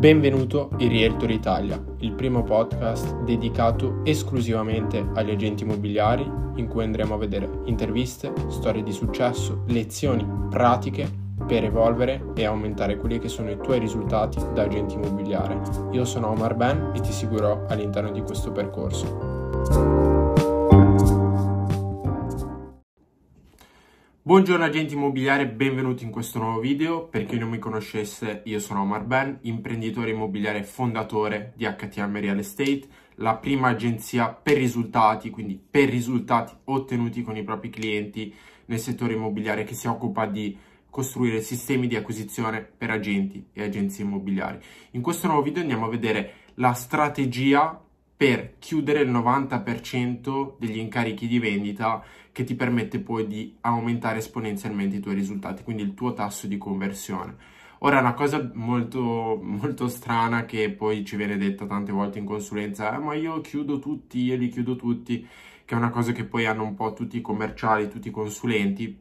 Benvenuto in Realtor Italia, il primo podcast dedicato esclusivamente agli agenti immobiliari in cui andremo a vedere interviste, storie di successo, lezioni pratiche per evolvere e aumentare quelli che sono i tuoi risultati da agente immobiliare. Io sono Omar Ben e ti seguirò all'interno di questo percorso. Buongiorno agenti immobiliari, benvenuti in questo nuovo video. Per chi non mi conoscesse, io sono Omar Ben, imprenditore immobiliare e fondatore di HTM Real Estate, la prima agenzia per risultati, quindi per risultati ottenuti con i propri clienti nel settore immobiliare che si occupa di costruire sistemi di acquisizione per agenti e agenzie immobiliari. In questo nuovo video andiamo a vedere la strategia per chiudere il 90% degli incarichi di vendita che ti permette poi di aumentare esponenzialmente i tuoi risultati, quindi il tuo tasso di conversione. Ora, una cosa molto, molto strana che poi ci viene detta tante volte in consulenza, eh, ma io chiudo tutti, io li chiudo tutti, che è una cosa che poi hanno un po' tutti i commerciali, tutti i consulenti,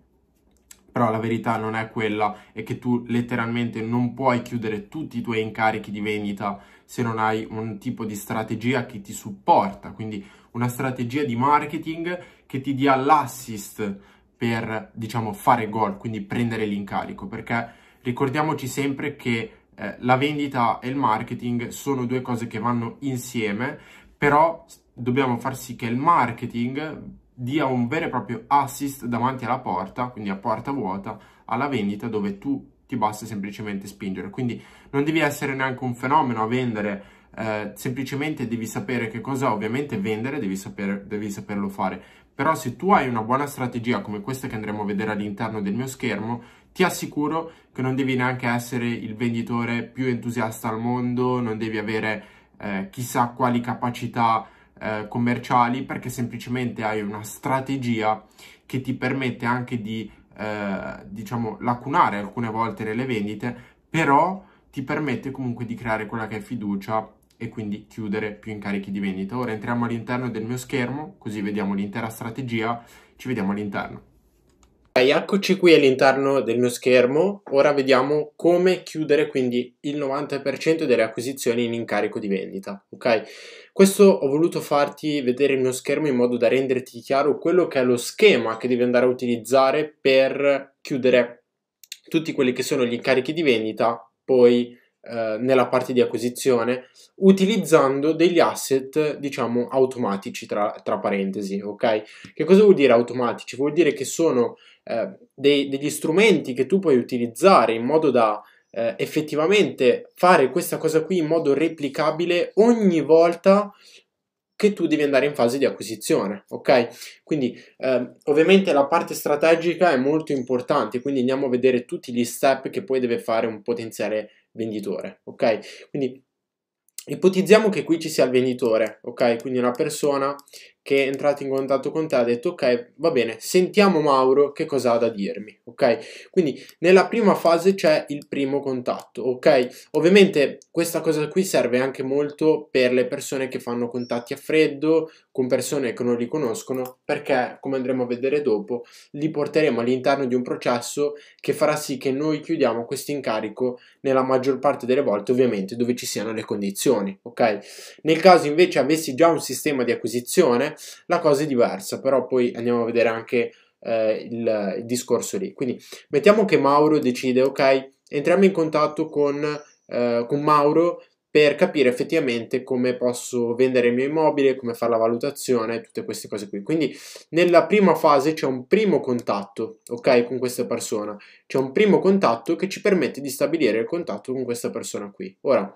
però la verità non è quella, è che tu letteralmente non puoi chiudere tutti i tuoi incarichi di vendita se non hai un tipo di strategia che ti supporta, quindi una strategia di marketing che ti dia l'assist per, diciamo, fare gol, quindi prendere l'incarico, perché ricordiamoci sempre che eh, la vendita e il marketing sono due cose che vanno insieme, però dobbiamo far sì che il marketing dia un vero e proprio assist davanti alla porta, quindi a porta vuota, alla vendita dove tu ti basta semplicemente spingere. Quindi non devi essere neanche un fenomeno a vendere, eh, semplicemente devi sapere che cosa ovviamente vendere, devi, sapere, devi saperlo fare. Però se tu hai una buona strategia come questa che andremo a vedere all'interno del mio schermo, ti assicuro che non devi neanche essere il venditore più entusiasta al mondo, non devi avere eh, chissà quali capacità eh, commerciali, perché semplicemente hai una strategia che ti permette anche di eh, diciamo, lacunare alcune volte nelle vendite, però ti permette comunque di creare quella che è fiducia e quindi chiudere più incarichi di vendita. Ora entriamo all'interno del mio schermo, così vediamo l'intera strategia, ci vediamo all'interno. Eccoci qui all'interno del mio schermo, ora vediamo come chiudere quindi il 90% delle acquisizioni in incarico di vendita, ok? Questo ho voluto farti vedere il mio schermo in modo da renderti chiaro quello che è lo schema che devi andare a utilizzare per chiudere tutti quelli che sono gli incarichi di vendita, poi eh, nella parte di acquisizione, utilizzando degli asset, diciamo, automatici tra, tra parentesi, ok? Che cosa vuol dire automatici? Vuol dire che sono eh, dei, degli strumenti che tu puoi utilizzare in modo da eh, effettivamente fare questa cosa qui in modo replicabile ogni volta che tu devi andare in fase di acquisizione, ok? Quindi eh, ovviamente la parte strategica è molto importante, quindi andiamo a vedere tutti gli step che poi deve fare un potenziale venditore, ok? Quindi ipotizziamo che qui ci sia il venditore, ok? Quindi una persona che è entrato in contatto con te ha detto ok va bene sentiamo Mauro che cosa ha da dirmi ok? Quindi nella prima fase c'è il primo contatto ok? Ovviamente questa cosa qui serve anche molto per le persone che fanno contatti a freddo con persone che non li conoscono perché come andremo a vedere dopo li porteremo all'interno di un processo che farà sì che noi chiudiamo questo incarico nella maggior parte delle volte ovviamente dove ci siano le condizioni ok? Nel caso invece avessi già un sistema di acquisizione la cosa è diversa, però poi andiamo a vedere anche eh, il, il, discorso lì. Quindi mettiamo che Mauro decide, ok, entriamo in contatto con, eh, con Mauro per capire effettivamente come posso vendere il mio immobile, come fare la valutazione, tutte queste cose qui. Quindi nella prima fase c'è un primo contatto, ok, con questa persona. C'è un primo contatto che ci permette di stabilire il contatto con questa persona qui. Ora,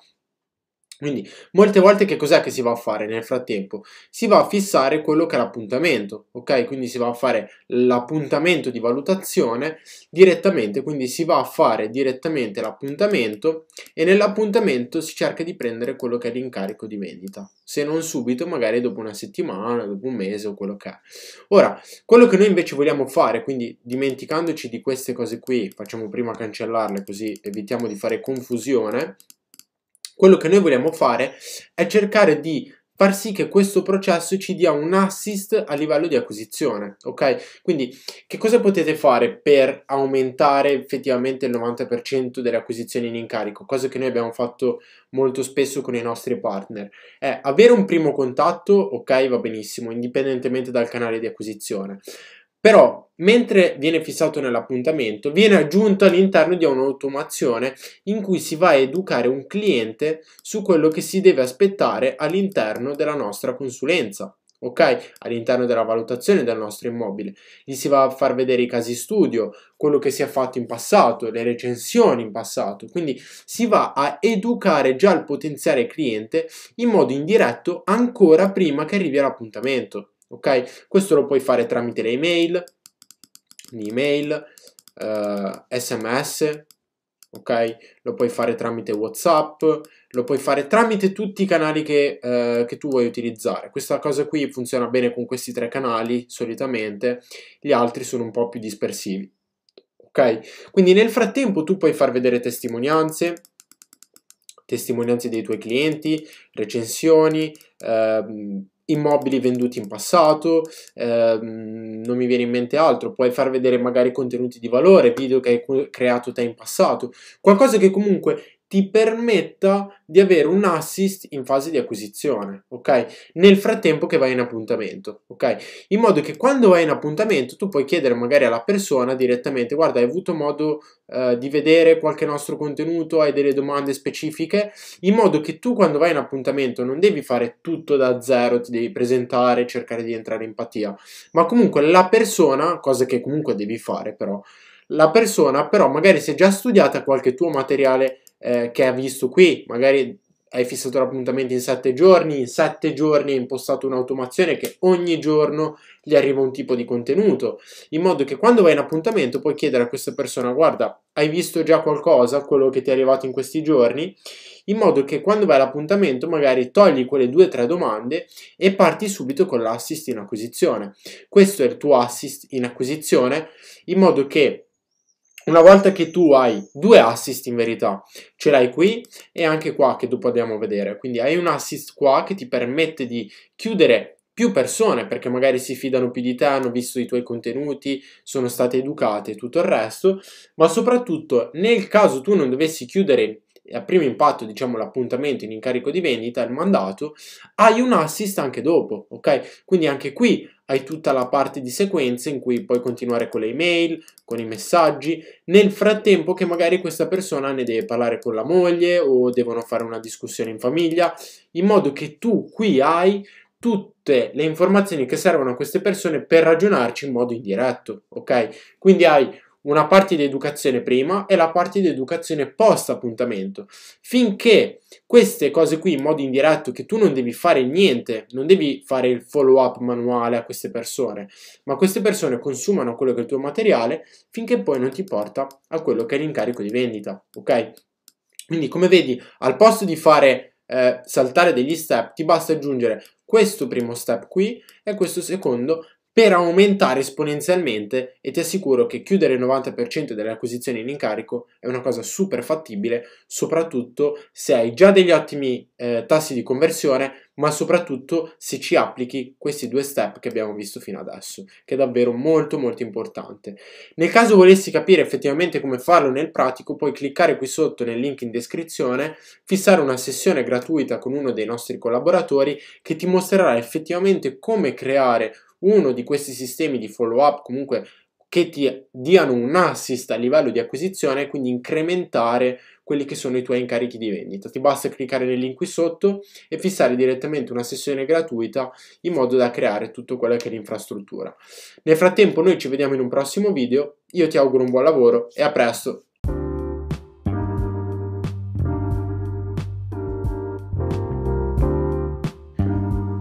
quindi molte volte che cos'è che si va a fare nel frattempo? Si va a fissare quello che è l'appuntamento, ok? Quindi si va a fare l'appuntamento di valutazione direttamente, quindi si va a fare direttamente l'appuntamento e nell'appuntamento si cerca di prendere quello che è l'incarico di vendita. Se non subito, magari dopo una settimana, dopo un mese o quello che è. Ora, quello che noi invece vogliamo fare, quindi dimenticandoci di queste cose qui, facciamo prima cancellarle così evitiamo di fare confusione, quello che noi vogliamo fare è cercare di far sì che questo processo ci dia un assist a livello di acquisizione, ok? Quindi che cosa potete fare per aumentare effettivamente il 90% delle acquisizioni in incarico? Cosa che noi abbiamo fatto molto spesso con i nostri partner. È avere un primo contatto, ok, va benissimo, indipendentemente dal canale di acquisizione. Però, mentre viene fissato nell'appuntamento, viene aggiunto all'interno di un'automazione in cui si va a educare un cliente su quello che si deve aspettare all'interno della nostra consulenza. Ok? All'interno della valutazione del nostro immobile. Gli si va a far vedere i casi studio, quello che si è fatto in passato, le recensioni in passato. Quindi si va a educare già il potenziale cliente in modo indiretto ancora prima che arrivi all'appuntamento ok? Questo lo puoi fare tramite le email, l'email, uh, sms, ok? Lo puoi fare tramite WhatsApp, lo puoi fare tramite tutti i canali che, uh, che, tu vuoi utilizzare. Questa cosa qui funziona bene con questi tre canali solitamente, gli altri sono un po' più dispersivi. Ok? Quindi nel frattempo tu puoi far vedere testimonianze, testimonianze dei tuoi clienti, recensioni, ehm, immobili venduti in passato, ehm, non mi viene in mente altro, puoi far vedere magari contenuti di valore, video che hai creato te in passato, qualcosa che comunque ti permetta di avere un assist in fase di acquisizione, ok? Nel frattempo che vai in appuntamento, ok? In modo che quando vai in appuntamento tu puoi chiedere magari alla persona direttamente, guarda, hai avuto modo uh, di vedere qualche nostro contenuto, hai delle domande specifiche, in modo che tu quando vai in appuntamento non devi fare tutto da zero, ti devi presentare, cercare di entrare in empatia, ma comunque la persona, cosa che comunque devi fare però, la persona però magari si è già studiata qualche tuo materiale eh, che ha visto qui, magari hai fissato l'appuntamento in 7 giorni, in 7 giorni hai impostato un'automazione che ogni giorno gli arriva un tipo di contenuto, in modo che quando vai in appuntamento puoi chiedere a questa persona guarda, hai visto già qualcosa, quello che ti è arrivato in questi giorni, in modo che quando vai all'appuntamento magari togli quelle due o tre domande e parti subito con l'assist in acquisizione. Questo è il tuo assist in acquisizione, in modo che una volta che tu hai due assist in verità, ce l'hai qui e anche qua che dopo andiamo a vedere, quindi hai un assist qua che ti permette di chiudere più persone perché magari si fidano più di te, hanno visto i tuoi contenuti, sono state educate e tutto il resto, ma soprattutto nel caso tu non dovessi chiudere a primo impatto, diciamo, l'appuntamento in incarico di vendita, il mandato, hai un assist anche dopo, ok? Quindi anche qui hai tutta la parte di sequenze in cui puoi continuare con le email, con i messaggi, nel frattempo che magari questa persona ne deve parlare con la moglie o devono fare una discussione in famiglia, in modo che tu qui hai tutte le informazioni che servono a queste persone per ragionarci in modo indiretto, ok? Quindi hai una parte di educazione prima e la parte di educazione post appuntamento. Finché queste cose qui in modo indiretto, che tu non devi fare niente, non devi fare il follow up manuale a queste persone, ma queste persone consumano quello che è il tuo materiale finché poi non ti porta a quello che è l'incarico di vendita, ok? Quindi come vedi, al posto di fare eh, saltare degli step, ti basta aggiungere questo primo step qui e questo secondo per aumentare esponenzialmente e ti assicuro che chiudere il 90% delle acquisizioni in incarico è una cosa super fattibile, soprattutto se hai già degli ottimi eh, tassi di conversione, ma soprattutto se ci applichi questi due step che abbiamo visto fino adesso, che è davvero molto molto importante. Nel caso volessi capire effettivamente come farlo nel pratico, puoi cliccare qui sotto nel link in descrizione, fissare una sessione gratuita con uno dei nostri collaboratori che ti mostrerà effettivamente come creare uno di questi sistemi di follow up comunque che ti diano un assist a livello di acquisizione quindi incrementare quelli che sono i tuoi incarichi di vendita. Ti basta cliccare nel link qui sotto e fissare direttamente una sessione gratuita in modo da creare tutto quello che è l'infrastruttura. Nel frattempo noi ci vediamo in un prossimo video, io ti auguro un buon lavoro e a presto!